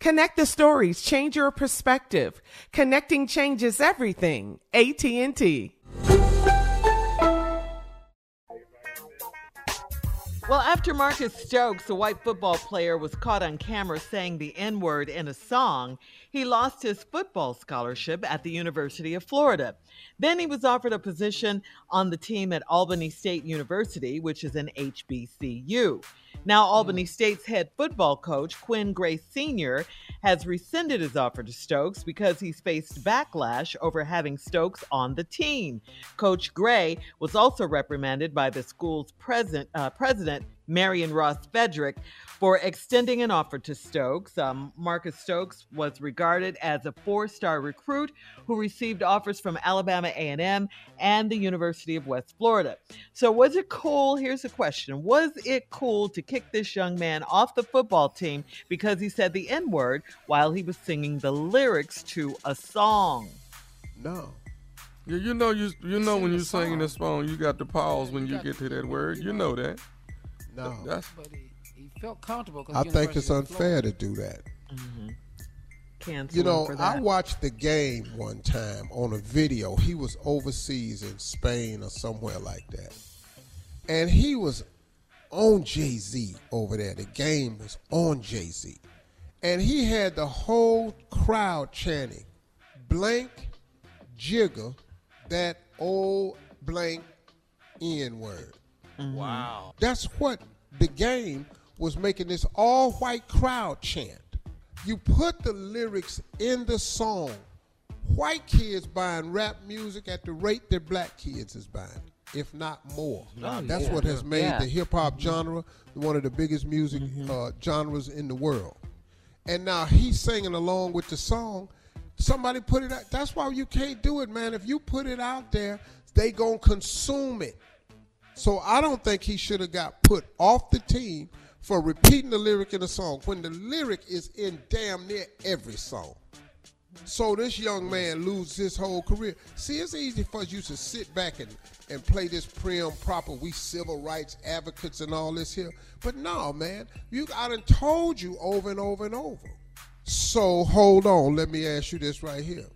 Connect the stories, change your perspective. Connecting changes everything. AT&T. Well, after Marcus Stokes, a white football player, was caught on camera saying the N word in a song, he lost his football scholarship at the University of Florida. Then he was offered a position on the team at Albany State University, which is an HBCU. Now, Albany State's head football coach, Quinn Gray Sr., has rescinded his offer to Stokes because he's faced backlash over having Stokes on the team. Coach Gray was also reprimanded by the school's president, uh, president Marion Ross Fedrick, for extending an offer to Stokes. Um, Marcus Stokes was regarded as a four-star recruit who received offers from Alabama A&M and the University of West Florida. So was it cool? Here's the question. Was it cool to kick this young man off the football team because he said the N-word while he was singing the lyrics to a song? No. You, you know you you know when you're singing this song, you got to pause when you get to that word. You know that. No. That's But he, he felt comfortable. 'cause I think it's unfair to do that. Mm-hmm. Cancel You know, for I watched the game one time on a video. He was overseas in Spain or somewhere like that. And he was on Jay Z over there. The game was on Jay Z. And he had the whole crowd chanting, blank jigger, that old blank N word. Mm-hmm. Wow. That's what the game was making this all white crowd chant. You put the lyrics in the song. White kids buying rap music at the rate that black kids is buying, if not more. That's what has made Yeah. the hip hop genre one of the biggest music uh, genres in the world. And now he's singing along with the song. Somebody put it out. That's why you can't do it, man. If you put it out there, they gonna consume it. So I don't think he should have got put off the team for repeating the lyric in the song when the lyric is in damn near every song. So this young man loses his whole career. See, it's easy for you to sit back and, and play this prim proper, we civil rights advocates and all this here. But no, man, you I done told you over and over and over. So hold on, let me ask you this right here.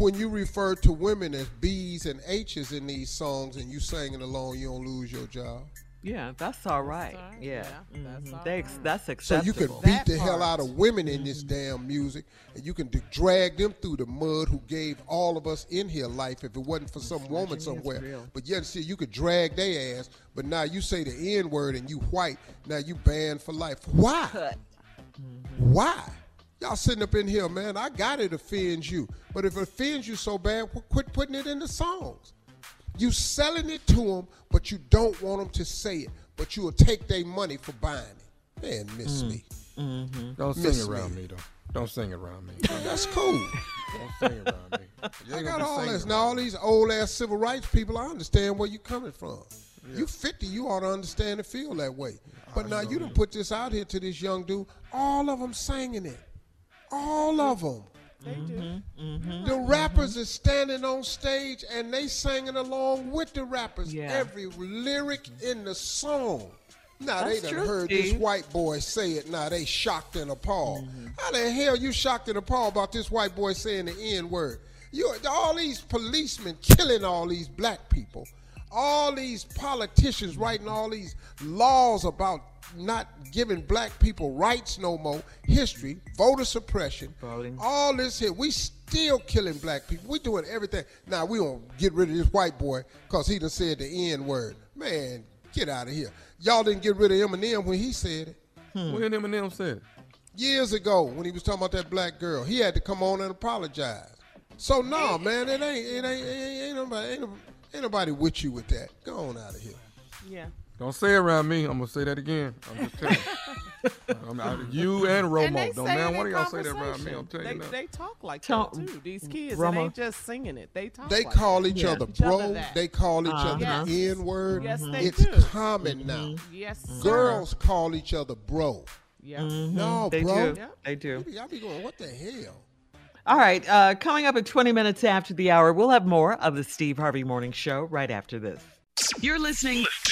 When you refer to women as B's and H's in these songs and you singing along, you don't lose your job. Yeah, that's all right. all right. Yeah, Yeah, that's Mhm. all They ex- right. that's So you can beat That the hell out of women in this damn music, and you can d- drag them through the mud who gave all of us in here life if it wasn't for some woman somewhere. But yet, see, you could drag their ass, but now you say the N word and you white, now you banned for life. Why? Why? Y'all sitting up in here, man. I got it offends you, but if it offends you so bad, qu- quit putting it in the songs. You selling it to them, but you don't want them to say it, but you will take their money for buying it. Man, miss mm. me. Mm-hmm. Don't sing around me. me. though. Don't sing around me. That's cool. Don't sing around me. You I got all this. Now, all these old ass civil rights people, I understand where you coming from. You 50, you ought to understand and feel that way. But now you done put this out here to this young dude. All of them singing it. All of them. They do. Mm-hmm. The mm-hmm. rappers mm-hmm. is standing on stage and they singing along with the rappers. Yeah. Every lyric in the song. Now That's they done true, heard this white boy say it. Now they shocked and appalled. How the hell you shocked and appalled about this white boy saying the N word? You all these policemen killing all these black people. All these politicians writing all these laws about not giving black people rights no more, history, voter suppression, Voting. all this here. We still killing black people. We doing everything. Now we gonna get rid of this white boy because he done said the N word. Man, get out of here. Y'all didn't get rid of Eminem when he said it. Hmm. When Eminem said it. Years ago, when he was talking about that black girl, he had to come on and apologize. So no, man, it ain't it ain't, it ain't, ain't nobody ain't, ain't nobody with you with that. Go on out of here. Yeah. Don't say around me. I'm gonna say that again. I'm just telling you. I'm out, you and Romo. And Don't man it one of y'all say that around me. I'm telling they, you now. They talk like Talk- that too. These kids, Romo. and they just singing it. They talk. They like call that. each Yeah. other Each other bro. They call each other Uh-huh. the N word. Yes, they it's do. common now. Yes, sir. Girls call each other bro. Yeah. No, they bro. do. They do. Y'all be going, what the hell? All right. Uh, coming up at 20 minutes after the hour, we'll have more of the Steve Harvey Morning Show right after this. You're listening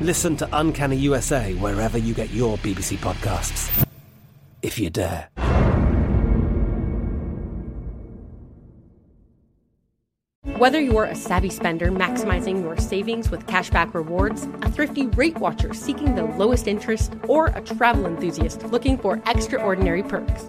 Listen to Uncanny USA wherever you get your BBC podcasts, if you dare. Whether you're a savvy spender maximizing your savings with cashback rewards, a thrifty rate watcher seeking the lowest interest, or a travel enthusiast looking for extraordinary perks,